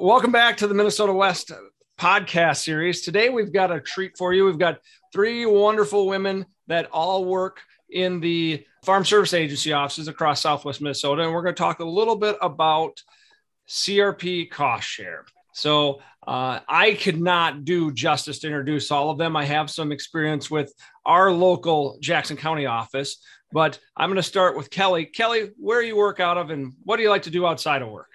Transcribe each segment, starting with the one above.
Welcome back to the Minnesota West podcast series. Today we've got a treat for you. We've got three wonderful women that all work in the Farm Service Agency offices across Southwest Minnesota, and we're going to talk a little bit about CRP cost share. So uh, I could not do justice to introduce all of them. I have some experience with our local Jackson County office, but I'm going to start with Kelly. Kelly, where you work out of, and what do you like to do outside of work?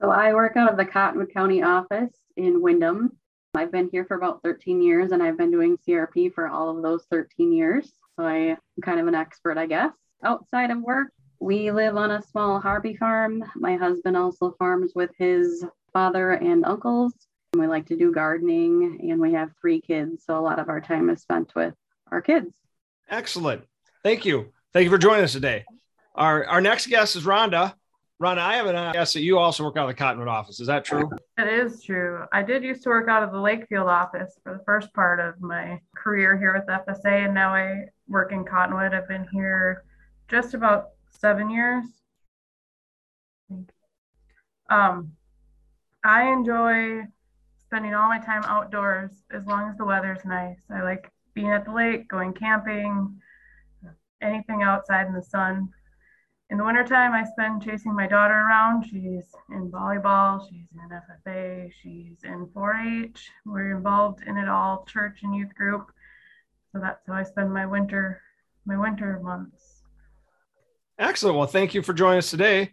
So I work out of the Cottonwood County office in Windom. I've been here for about 13 years and I've been doing CRP for all of those 13 years. So I'm kind of an expert, I guess. Outside of work, we live on a small Harvey farm. My husband also farms with his father and uncles. We like to do gardening and we have three kids. So a lot of our time is spent with our kids. Excellent. Thank you. Thank you for joining us today. Our, our next guest is Rhonda. Ron, I have an guess that you also work out of the Cottonwood office. Is that true? It is true. I did used to work out of the Lakefield office for the first part of my career here with FSA, and now I work in Cottonwood. I've been here just about seven years. Um, I enjoy spending all my time outdoors as long as the weather's nice. I like being at the lake, going camping, anything outside in the sun in the wintertime, I spend chasing my daughter around. She's in volleyball, she's in FFA, she's in 4 H. We're involved in it all, church and youth group. So that's how I spend my winter, my winter months. Excellent. Well, thank you for joining us today.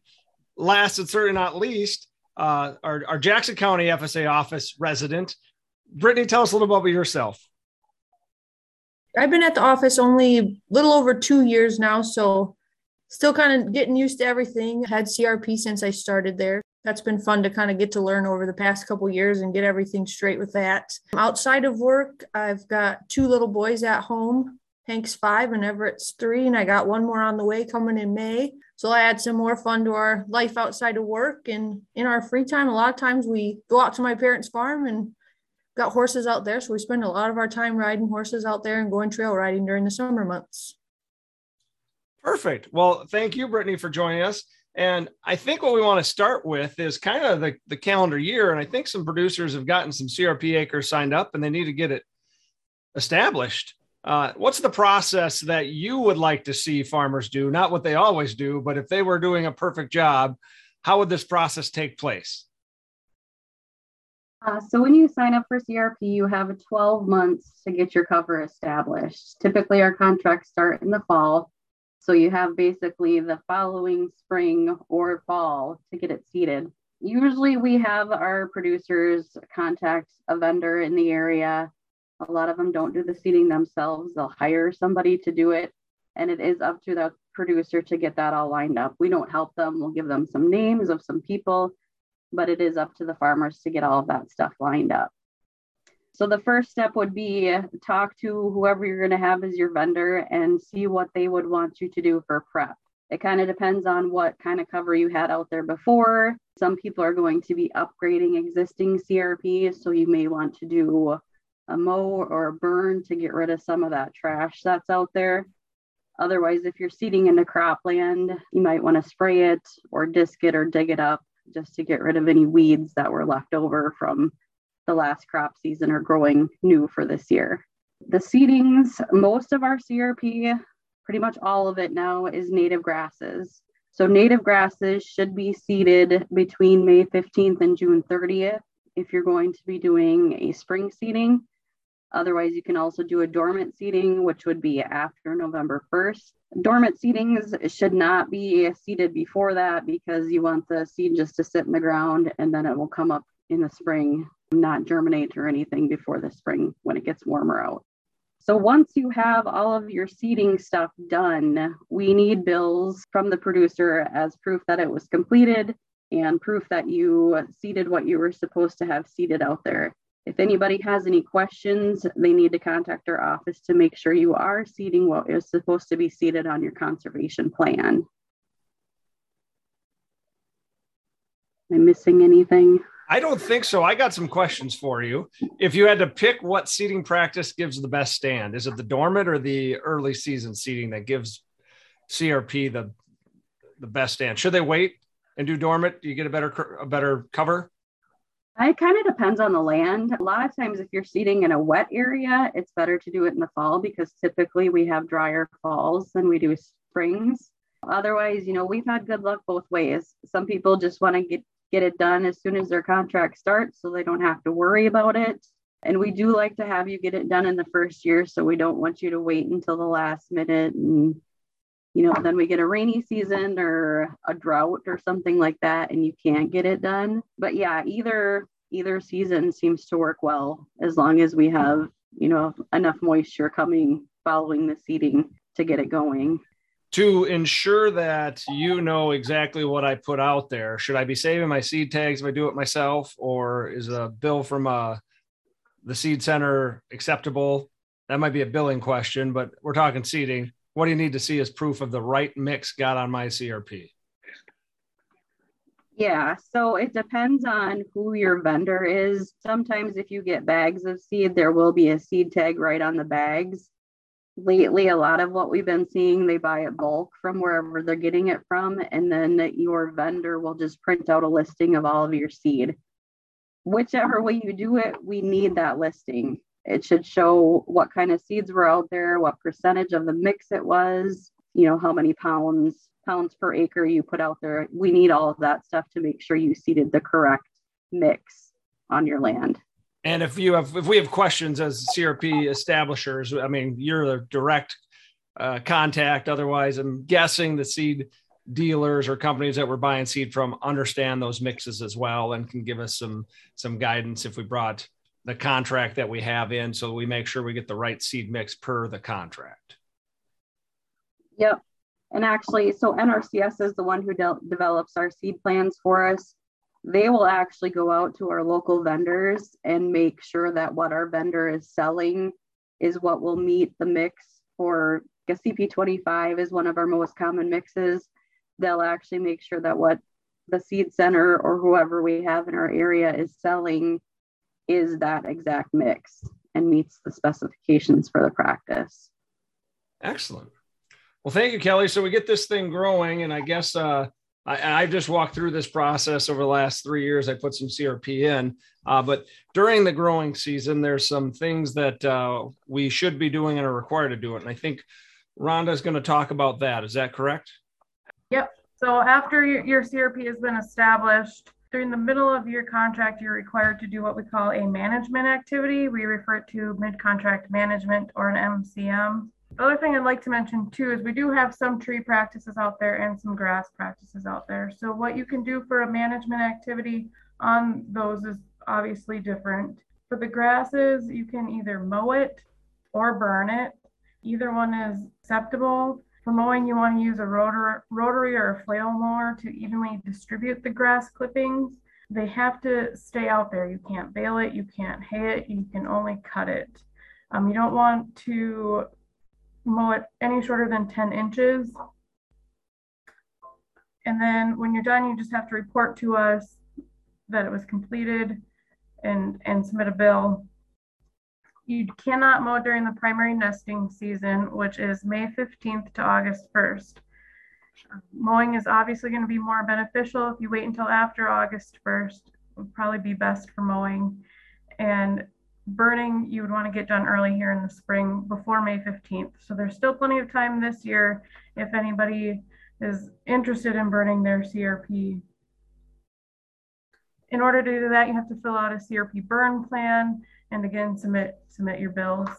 Last and certainly not least, uh, our, our Jackson County FSA office resident, Brittany, tell us a little bit about yourself. I've been at the office only a little over two years now, so still kind of getting used to everything. Had CRP since I started there. That's been fun to kind of get to learn over the past couple years and get everything straight with that. Outside of work, I've got two little boys at home. Hank's five and Everett's three, and I got one more on the way coming in May. So I add some more fun to our life outside of work and in our free time. A lot of times we go out to my parents' farm and got horses out there. So we spend a lot of our time riding horses out there and going trail riding during the summer months. Perfect. Well, thank you, Brittany, for joining us. And I think what we want to start with is kind of the, the calendar year. And I think some producers have gotten some CRP acres signed up and they need to get it established. Uh, what's the process that you would like to see farmers do? Not what they always do, but if they were doing a perfect job, how would this process take place? Uh, so when you sign up for CRP, you have 12 months to get your cover established. Typically, our contracts start in the fall. So you have basically the following spring or fall to get it seeded. Usually we have our producers contact a vendor in the area. A lot of them don't do the seeding themselves. They'll hire somebody to do it. And it is up to the producer to get that all lined up. We don't help them. We'll give them some names of some people, but it is up to the farmers to get all of that stuff lined up. So the first step would be talk to whoever you're going to have as your vendor and see what they would want you to do for prep. It kind of depends on what kind of cover you had out there before. Some people are going to be upgrading existing CRP, so you may want to do a mow or a burn to get rid of some of that trash that's out there. Otherwise, if you're seeding into cropland, you might want to spray it or disc it or dig it up just to get rid of any weeds that were left over from the last crop season are growing new for this year. The seedings, most of our CRP, pretty much all of it now is native grasses. So native grasses should be seeded between May 15th and June 30th if you're going to be doing a spring seeding. Otherwise, you can also do a dormant seeding, which would be after November 1st. Dormant seedings should not be seeded before that because you want the seed just to sit in the ground and then it will come up in the spring not germinate or anything before the spring when it gets warmer out. So once you have all of your seeding stuff done, we need bills from the producer as proof that it was completed and proof that you seeded what you were supposed to have seeded out there. If anybody has any questions, they need to contact our office to make sure you are seeding what is supposed to be seeded on your conservation plan. Am I missing anything? I don't think so. I got some questions for you. If you had to pick what seeding practice gives the best stand, is it the dormant or the early season seeding that gives CRP the the best stand? Should they wait and do dormant? Do you get a better a better cover? It kind of depends on the land. A lot of times, if you're seeding in a wet area, it's better to do it in the fall because typically we have drier falls than we do springs. Otherwise, you know, we've had good luck both ways. Some people just want to get get it done as soon as their contract starts so they don't have to worry about it. And we do like to have you get it done in the first year. So we don't want you to wait until the last minute and, you know, then we get a rainy season or a drought or something like that and you can't get it done. But yeah, either either season seems to work well as long as we have, you know, enough moisture coming following the seeding to get it going to ensure that you know exactly what I put out there. Should I be saving my seed tags if I do it myself, or is a bill from uh, the seed center acceptable? That might be a billing question, but we're talking seeding. What do you need to see as proof of the right mix got on my CRP? Yeah, so it depends on who your vendor is. Sometimes, if you get bags of seed, there will be a seed tag right on the bags lately a lot of what we've been seeing they buy it bulk from wherever they're getting it from and then your vendor will just print out a listing of all of your seed. Whichever way you do it we need that listing. It should show what kind of seeds were out there what percentage of the mix it was you know how many pounds pounds per acre you put out there. We need all of that stuff to make sure you seeded the correct mix on your land and if you have, if we have questions as CRP establishers, I mean, you're the direct uh, contact. Otherwise, I'm guessing the seed dealers or companies that we're buying seed from understand those mixes as well and can give us some some guidance if we brought the contract that we have in, so we make sure we get the right seed mix per the contract. Yep. And actually, so NRCS is the one who de- develops our seed plans for us they will actually go out to our local vendors and make sure that what our vendor is selling is what will meet the mix for a CP25 is one of our most common mixes. They'll actually make sure that what the seed center or whoever we have in our area is selling is that exact mix and meets the specifications for the practice. Excellent. Well, thank you, Kelly. So we get this thing growing, and I guess uh, I, have just walked through this process over the last three years. I put some CRP in, uh, but during the growing season, there's some things that uh, we should be doing and are required to do it. And I think Rhonda is going to talk about that. Is that correct? Yep. So after your, CRP has been established, during the middle of your contract, you're required to do what we call a management activity. We refer to mid-contract management or an MCM. The other thing I'd like to mention too is we do have some tree practices out there and some grass practices out there. So what you can do for a management activity on those is obviously different. For the grasses, you can either mow it or burn it. Either one is acceptable. For mowing, you want to use a rotor, rotary or a flail mower to evenly distribute the grass clippings. They have to stay out there. You can't bale it, you can't hay it, you can only cut it. Um, you don't want to mow it any shorter than 10 inches. And then when you're done, you just have to report to us that it was completed and, and submit a bill. You cannot mow during the primary nesting season, which is May 15th to August 1st. Mowing is obviously going to be more beneficial if you wait until after August 1st, It would probably be best for mowing. And burning you would want to get done early here in the spring before May 15th. So there's still plenty of time this year if anybody is interested in burning their CRP. In order to do that, you have to fill out a CRP burn plan and again submit submit your bills.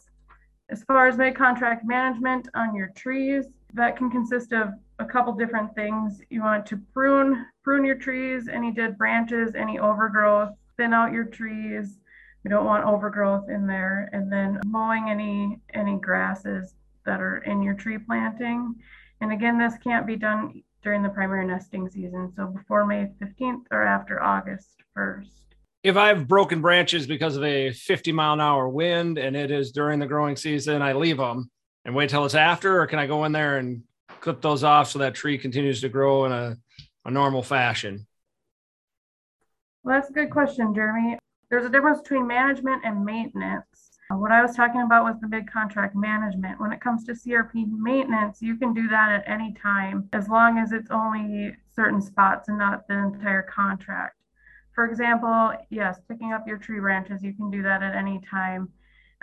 As far as mid-contract management on your trees, that can consist of a couple different things. You want to prune prune your trees, any dead branches, any overgrowth, thin out your trees, we don't want overgrowth in there. And then mowing any any grasses that are in your tree planting. And again, this can't be done during the primary nesting season. So before May 15th or after August 1st. If I have broken branches because of a 50 mile an hour wind and it is during the growing season, I leave them and wait till it's after, or can I go in there and clip those off so that tree continues to grow in a, a normal fashion? Well, that's a good question, Jeremy there's a difference between management and maintenance. What I was talking about was the mid contract management. When it comes to CRP maintenance, you can do that at any time as long as it's only certain spots and not the entire contract. For example, yes, picking up your tree branches, you can do that at any time.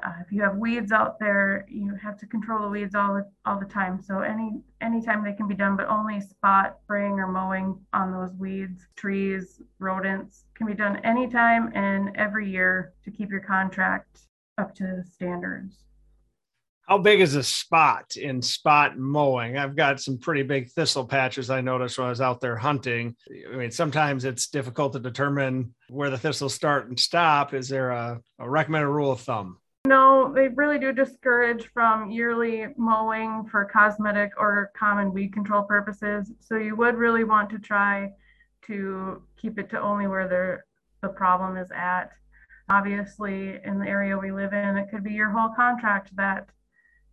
Uh, if you have weeds out there, you have to control the weeds all the, all the time. So any anytime they can be done, but only spot spraying or mowing on those weeds, trees, rodents can be done anytime and every year to keep your contract up to standards. How big is a spot in spot mowing? I've got some pretty big thistle patches I noticed when I was out there hunting. I mean, sometimes it's difficult to determine where the thistles start and stop. Is there a, a recommended rule of thumb? They really do discourage from yearly mowing for cosmetic or common weed control purposes. So you would really want to try to keep it to only where the the problem is at. Obviously, in the area we live in, it could be your whole contract that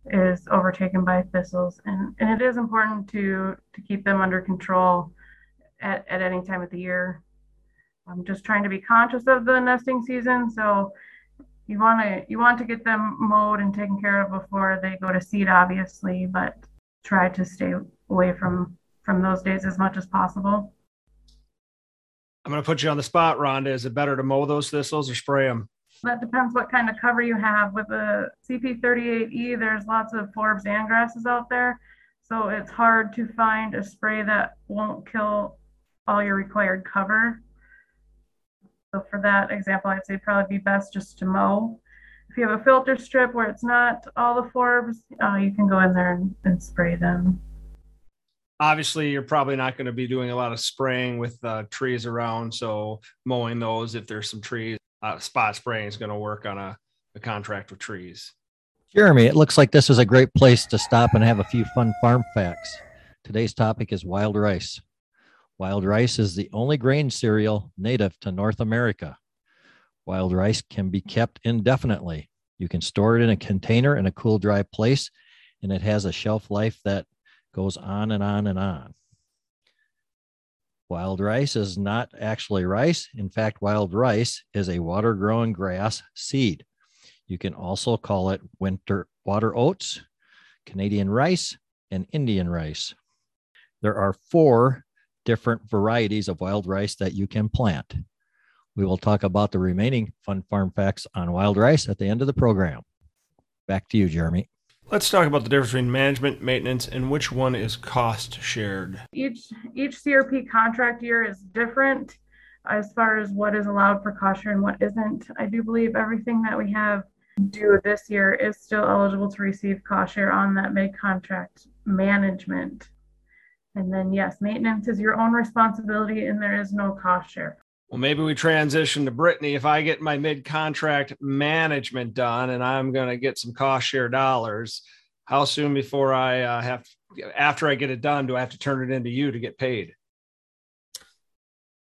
is overtaken by thistles. And, and it is important to, to keep them under control at, at any time of the year. I'm just trying to be conscious of the nesting season. So you want to you want to get them mowed and taken care of before they go to seed obviously but try to stay away from from those days as much as possible. I'm going to put you on the spot rhonda. Is it better to mow those thistles or spray them that depends what kind of cover you have. With the cp38e there's lots of forbs and grasses out there so it's hard to find a spray that won't kill all your required cover so for that example, I'd say probably be best just to mow. If you have a filter strip where it's not all the forbs, uh, you can go in there and, and, spray them. Obviously, you're probably not going to be doing a lot of spraying with uh, trees around. So mowing those, if there's some trees, uh, spot spraying is going to work on a, a contract with trees. Jeremy, it looks like this is a great place to stop and have a few fun farm facts. Today's topic is wild rice. Wild rice is the only grain cereal native to North America. Wild rice can be kept indefinitely. You can store it in a container in a cool, dry place, and it has a shelf life that goes on and on and on. Wild rice is not actually rice. In fact, wild rice is a water growing grass seed. You can also call it winter water oats, Canadian rice, and Indian rice. There are four different varieties of wild rice that you can plant. We will talk about the remaining fun farm facts on wild rice at the end of the program. Back to you, Jeremy. Let's talk about the difference between management, maintenance, and which one is cost shared. Each each CRP contract year is different as far as what is allowed for cost share and what isn't. I do believe everything that we have due this year is still eligible to receive cost share on that mid contract management. And then, yes, maintenance is your own responsibility and there is no cost share. Well, maybe we transition to Brittany. If I get my mid contract management done and I'm going to get some cost share dollars, how soon before I uh, have, after I get it done, do I have to turn it into you to get paid?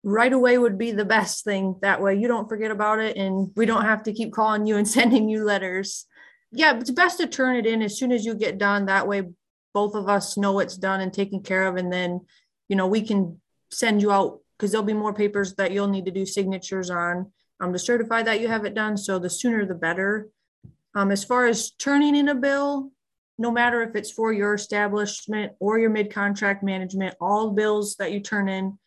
Right away would be the best thing. That way you don't forget about it and we don't have to keep calling you and sending you letters. Yeah, it's best to turn it in as soon as you get done. That way both of us know it's done and taken care of. And then you know we can send you out because there'll be more papers that you'll need to do signatures on um, to certify that you have it done. So the sooner the better. Um, as far as turning in a bill no matter if it's for your establishment or your mid-contract management all bills that you turn in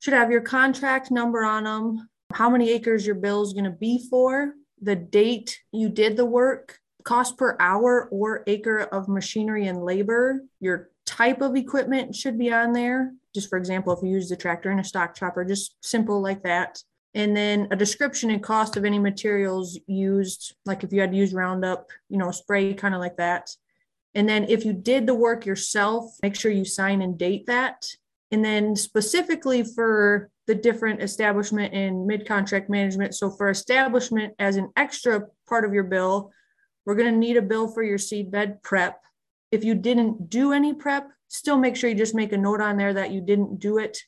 should have your contract number on them how many acres your bill is going to be for the date you did the work cost per hour or acre of machinery and labor. Your type of equipment should be on there. Just for example, if you use the tractor and a stalk chopper, just simple like that. And then a description and cost of any materials used, like if you had to use Roundup, you know, spray kind of like that. And then if you did the work yourself, make sure you sign and date that. And then specifically for the different establishment and mid contract management. So for establishment as an extra part of your bill, we're going to need a bill for your seed bed prep. If you didn't do any prep, still make sure you just make a note on there that you didn't do it.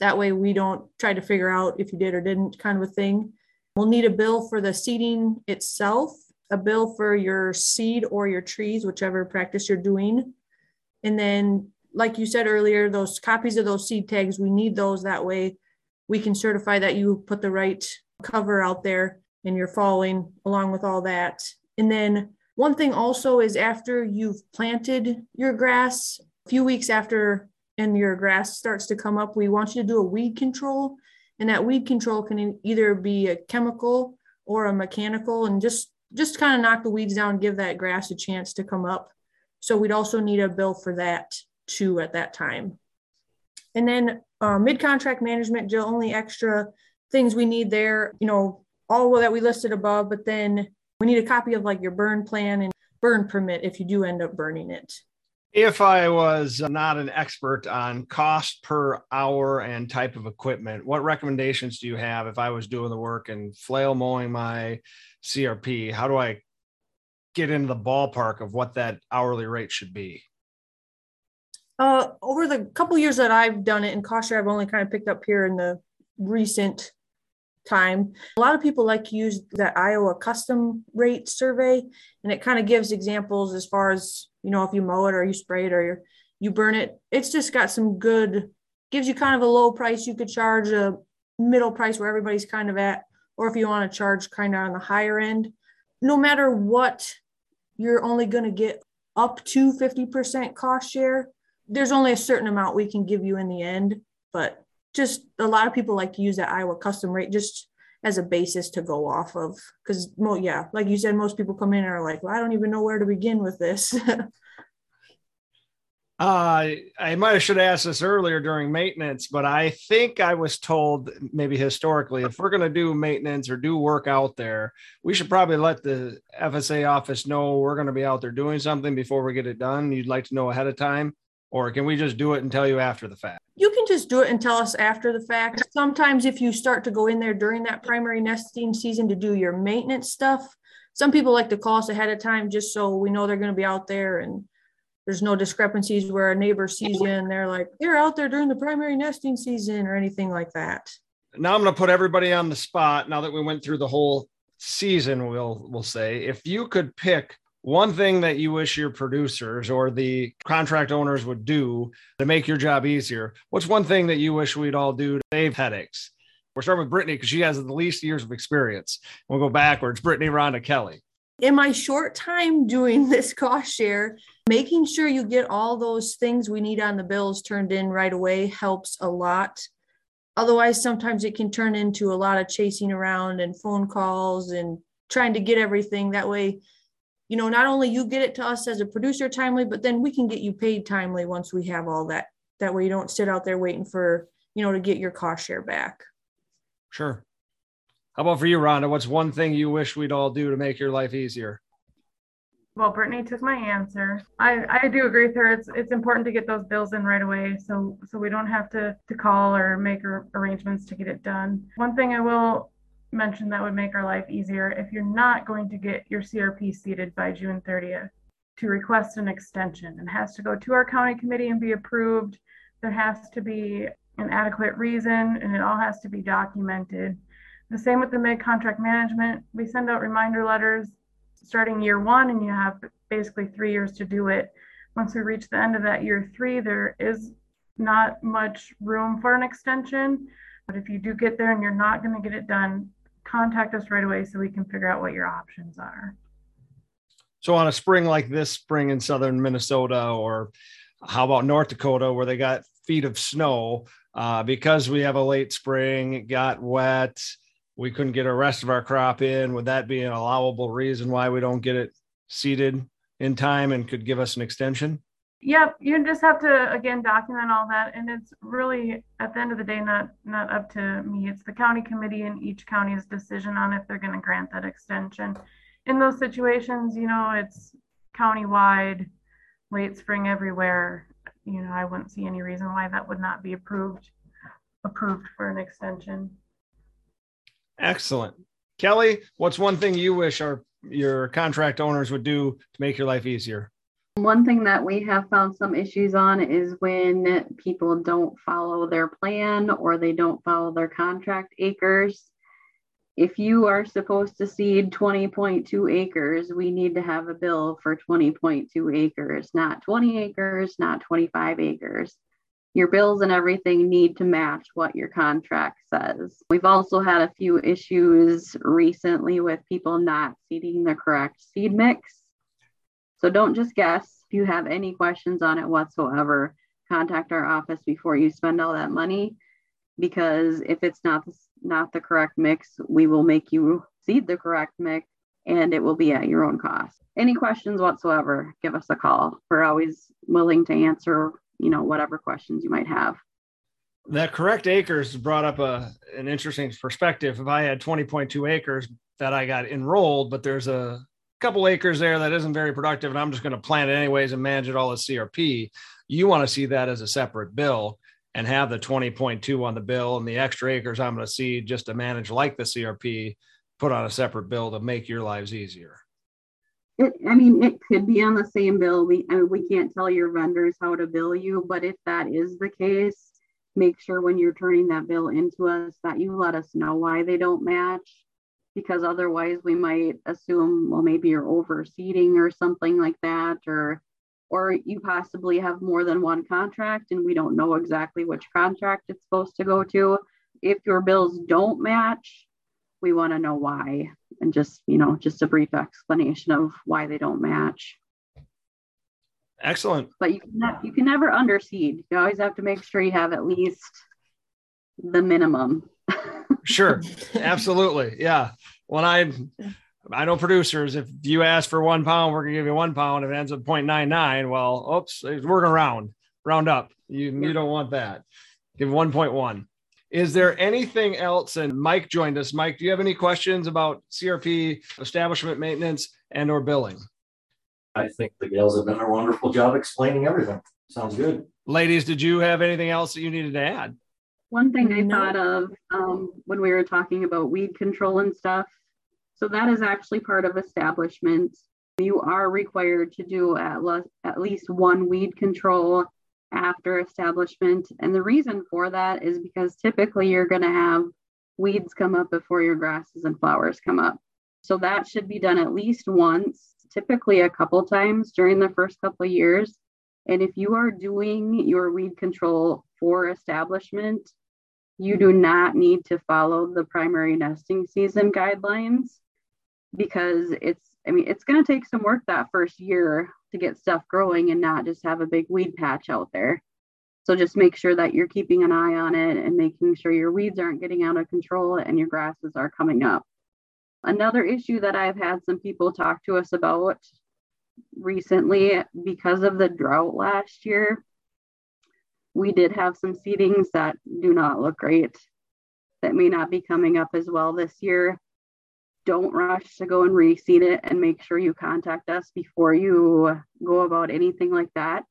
That way we don't try to figure out if you did or didn't kind of a thing. We'll need a bill for the seeding itself, a bill for your seed or your trees, whichever practice you're doing. And then, like you said earlier, those copies of those seed tags, we need those that way we can certify that you put the right cover out there and you're following along with all that. And then one thing also is after you've planted your grass, a few weeks after and your grass starts to come up, we want you to do a weed control. And that weed control can either be a chemical or a mechanical and just just kind of knock the weeds down, give that grass a chance to come up. So we'd also need a bill for that too at that time. And then uh, mid-contract management, Jill, only extra things we need there, you know, all that we listed above, but then we need a copy of like your burn plan and burn permit if you do end up burning it. If I was not an expert on cost per hour and type of equipment, what recommendations do you have if I was doing the work and flail mowing my CRP? How do I get into the ballpark of what that hourly rate should be? Uh, over the couple years that I've done it in cost share, I've only kind of picked up here in the recent time. A lot of people like to use that Iowa custom rate survey, and it kind of gives examples as far as you know if you mow it or you spray it or you burn it. It's just got some good, gives you kind of a low price you could charge, a middle price where everybody's kind of at, or if you want to charge kind of on the higher end. No matter what, you're only going to get up to 50% cost share. There's only a certain amount we can give you in the end, but just a lot of people like to use that Iowa custom rate just as a basis to go off of. Because, well, yeah, like you said, most people come in and are like, well, I don't even know where to begin with this. Uh, I might have should have asked this earlier during maintenance, but I think I was told maybe historically, if we're going to do maintenance or do work out there, we should probably let the FSA office know we're going to be out there doing something before we get it done. You'd like to know ahead of time, or can we just do it and tell you after the fact? You can just do it and tell us after the fact. Sometimes, if you start to go in there during that primary nesting season to do your maintenance stuff, some people like to call us ahead of time just so we know they're going to be out there and there's no discrepancies where a neighbor sees you and they're like, they're out there during the primary nesting season or anything like that. Now I'm going to put everybody on the spot. Now that we went through the whole season, we'll we'll say if you could pick one thing that you wish your producers or the contract owners would do to make your job easier, what's one thing that you wish we'd all do to save headaches? We're starting with Brittany because she has the least years of experience. We'll go backwards. Brittany, Rhonda, Kelly in my short time doing this cost share, making sure you get all those things we need on the bills turned in right away helps a lot. Otherwise, sometimes it can turn into a lot of chasing around and phone calls and trying to get everything. That way, you know, not only you get it to us as a producer timely, but then we can get you paid timely once we have all that. That way, you don't sit out there waiting for, you know, to get your cost share back. Sure. How about for you, Rhonda? What's one thing you wish we'd all do to make your life easier? Well, Brittany took my answer. I, I do agree with her. It's it's important to get those bills in right away, so so we don't have to to call or make arrangements to get it done. One thing I will mention that would make our life easier if you're not going to get your CRP seeded by June 30th, to request an extension. It has to go to our county committee and be approved. There has to be an adequate reason, and it all has to be documented. The same with the mid contract management. We send out reminder letters starting year one, and you have basically three years to do it. Once we reach the end of that year three, there is not much room for an extension. But if you do get there and you're not going to get it done, contact us right away so we can figure out what your options are. So, on a spring like this spring in southern Minnesota, or how about North Dakota, where they got feet of snow, uh, because we have a late spring, it got wet, we couldn't get the rest of our crop in, would that be an allowable reason why we don't get it seeded in time and could give us an extension? Yep, you just have to again document all that, and it's really at the end of the day not not up to me. It's the county committee and each county's decision on if they're going to grant that extension. In those situations, you know, it's county-wide, late spring everywhere. You know, I wouldn't see any reason why that would not be approved approved for an extension. Excellent. Kelly, what's one thing you wish our your contract owners would do to make your life easier? One thing that we have found some issues on is when people don't follow their plan or they don't follow their contract acres. If you are supposed to seed 20.2 acres, we need to have a bill for 20.2 acres, not 20 acres, not 25 acres. your bills and everything need to match what your contract says. We've also had a few issues recently with people not seeding the correct seed mix. So don't just guess. If you have any questions on it whatsoever, contact our office before you spend all that money because if it's not the, not the correct mix, we will make you seed the correct mix and it will be at your own cost. Any questions whatsoever, give us a call. We're always willing to answer you know whatever questions you might have that correct acres brought up a an interesting perspective if i had 20.2 acres that i got enrolled but there's a couple acres there that isn't very productive and i'm just going to plant it anyways and manage it all as crp you want to see that as a separate bill and have the 20.2 on the bill and the extra acres i'm going to see just to manage like the crp put on a separate bill to make your lives easier it, I mean, it could be on the same bill. We I mean, we can't tell your vendors how to bill you, but if that is the case, make sure when you're turning that bill into us that you let us know why they don't match, because otherwise we might assume, well, maybe you're overseeding or something like that, or or you possibly have more than one contract and we don't know exactly which contract it's supposed to go to. If your bills don't match, we want to know why and just you know just a brief explanation of why they don't match. Excellent. But you can, ne- you can never underseed. You always have to make sure you have at least the minimum sure absolutely yeah when i i know producers if you ask for one pound we're gonna give you one pound if it ends up 0.99 well oops it's working around round up you yeah. you don't want that give 1.1 is there anything else? And Mike joined us. Mike, do you have any questions about CRP establishment maintenance and or billing? I think the gals have done a wonderful job explaining everything. Sounds good. Ladies, did you have anything else that you needed to add? One thing I thought of um, when we were talking about weed control and stuff. So that is actually part of establishment. You are required to do at, le- at least one weed control after establishment. And the reason for that is because typically you're going to have weeds come up before your grasses and flowers come up. So that should be done at least once, typically a couple times during the first couple of years. And if you are doing your weed control for establishment, you do not need to follow the primary nesting season guidelines because it's, I mean, it's going to take some work that first year to get stuff growing and not just have a big weed patch out there. So just make sure that you're keeping an eye on it and making sure your weeds aren't getting out of control and your grasses are coming up. Another issue that I've had some people talk to us about recently because of the drought last year, we did have some seedings that do not look great that may not be coming up as well this year don't rush to go and reseed it and make sure you contact us before you go about anything like that.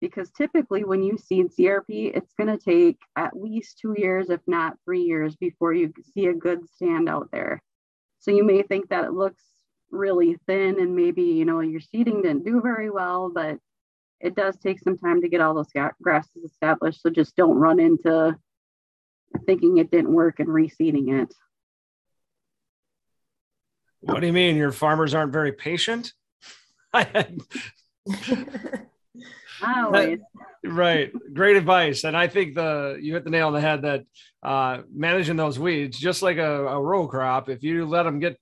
Because typically, when you seed CRP, it's going to take at least two years, if not three years, before you see a good stand out there. So you may think that it looks really thin and maybe, you know, your seeding didn't do very well, but it does take some time to get all those grasses established. So just don't run into thinking it didn't work and reseeding it. What do you mean? Your farmers aren't very patient? Always. right. Great advice. And I think the you hit the nail on the head that uh, managing those weeds, just like a, a row crop, if you let them get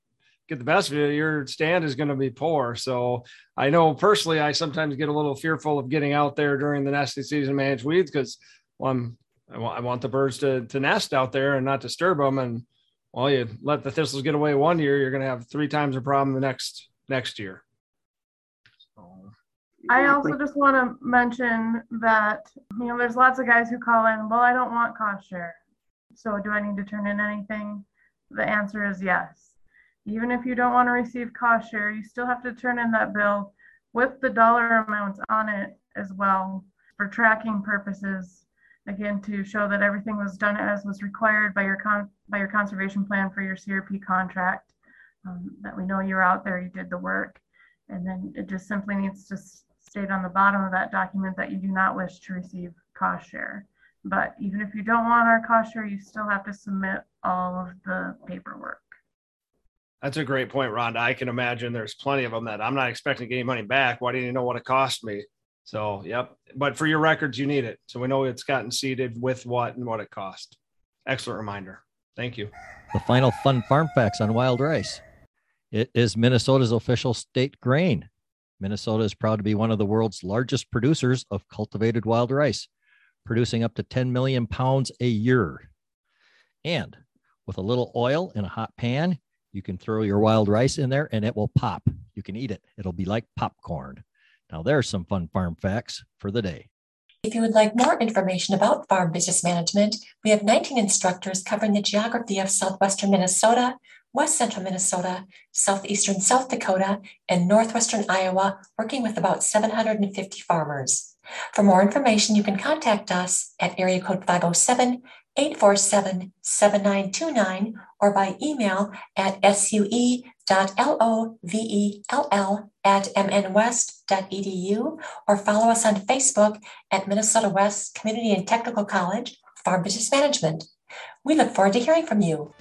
get the best of it, your stand is going to be poor. So I know personally, I sometimes get a little fearful of getting out there during the nesting season to manage weeds because well, I want, the birds to, to nest out there and not disturb them. And well, you let the thistles get away one year, you're going to have three times the problem the next next year. I also just want to mention that you know there's lots of guys who call in. Well, I don't want cost share, so do I need to turn in anything? The answer is yes. Even if you don't want to receive cost share, you still have to turn in that bill with the dollar amounts on it as well for tracking purposes again to show that everything was done as was required by your con- by your conservation plan for your CRP contract. Um, that we know you're out there, you did the work, and then it just simply needs to state on the bottom of that document that you do not wish to receive cost share. But even if you don't want our cost share, you still have to submit all of the paperwork. That's a great point, Rhonda. I can imagine there's plenty of them that I'm not expecting to get any money back. Why do you know what it cost me? So, yep. But for your records, you need it. So we know it's gotten seeded with what and what it cost. Excellent reminder. Thank you. The final fun farm facts on wild rice. It is Minnesota's official state grain. Minnesota is proud to be one of the world's largest producers of cultivated wild rice, producing up to 10 million pounds a year. And with a little oil in a hot pan, you can throw your wild rice in there and it will pop. You can eat it. It'll be like popcorn. Now, there's some fun farm facts for the day. If you would like more information about farm business management, we have 19 instructors covering the geography of southwestern Minnesota, west central Minnesota, southeastern South Dakota, and northwestern Iowa, working with about 750 farmers. For more information, you can contact us at area code 507 847 7929 or by email at sue.lovell at mnwest.edu or follow us on Facebook at Minnesota West Community and Technical College Farm Business Management. We look forward to hearing from you.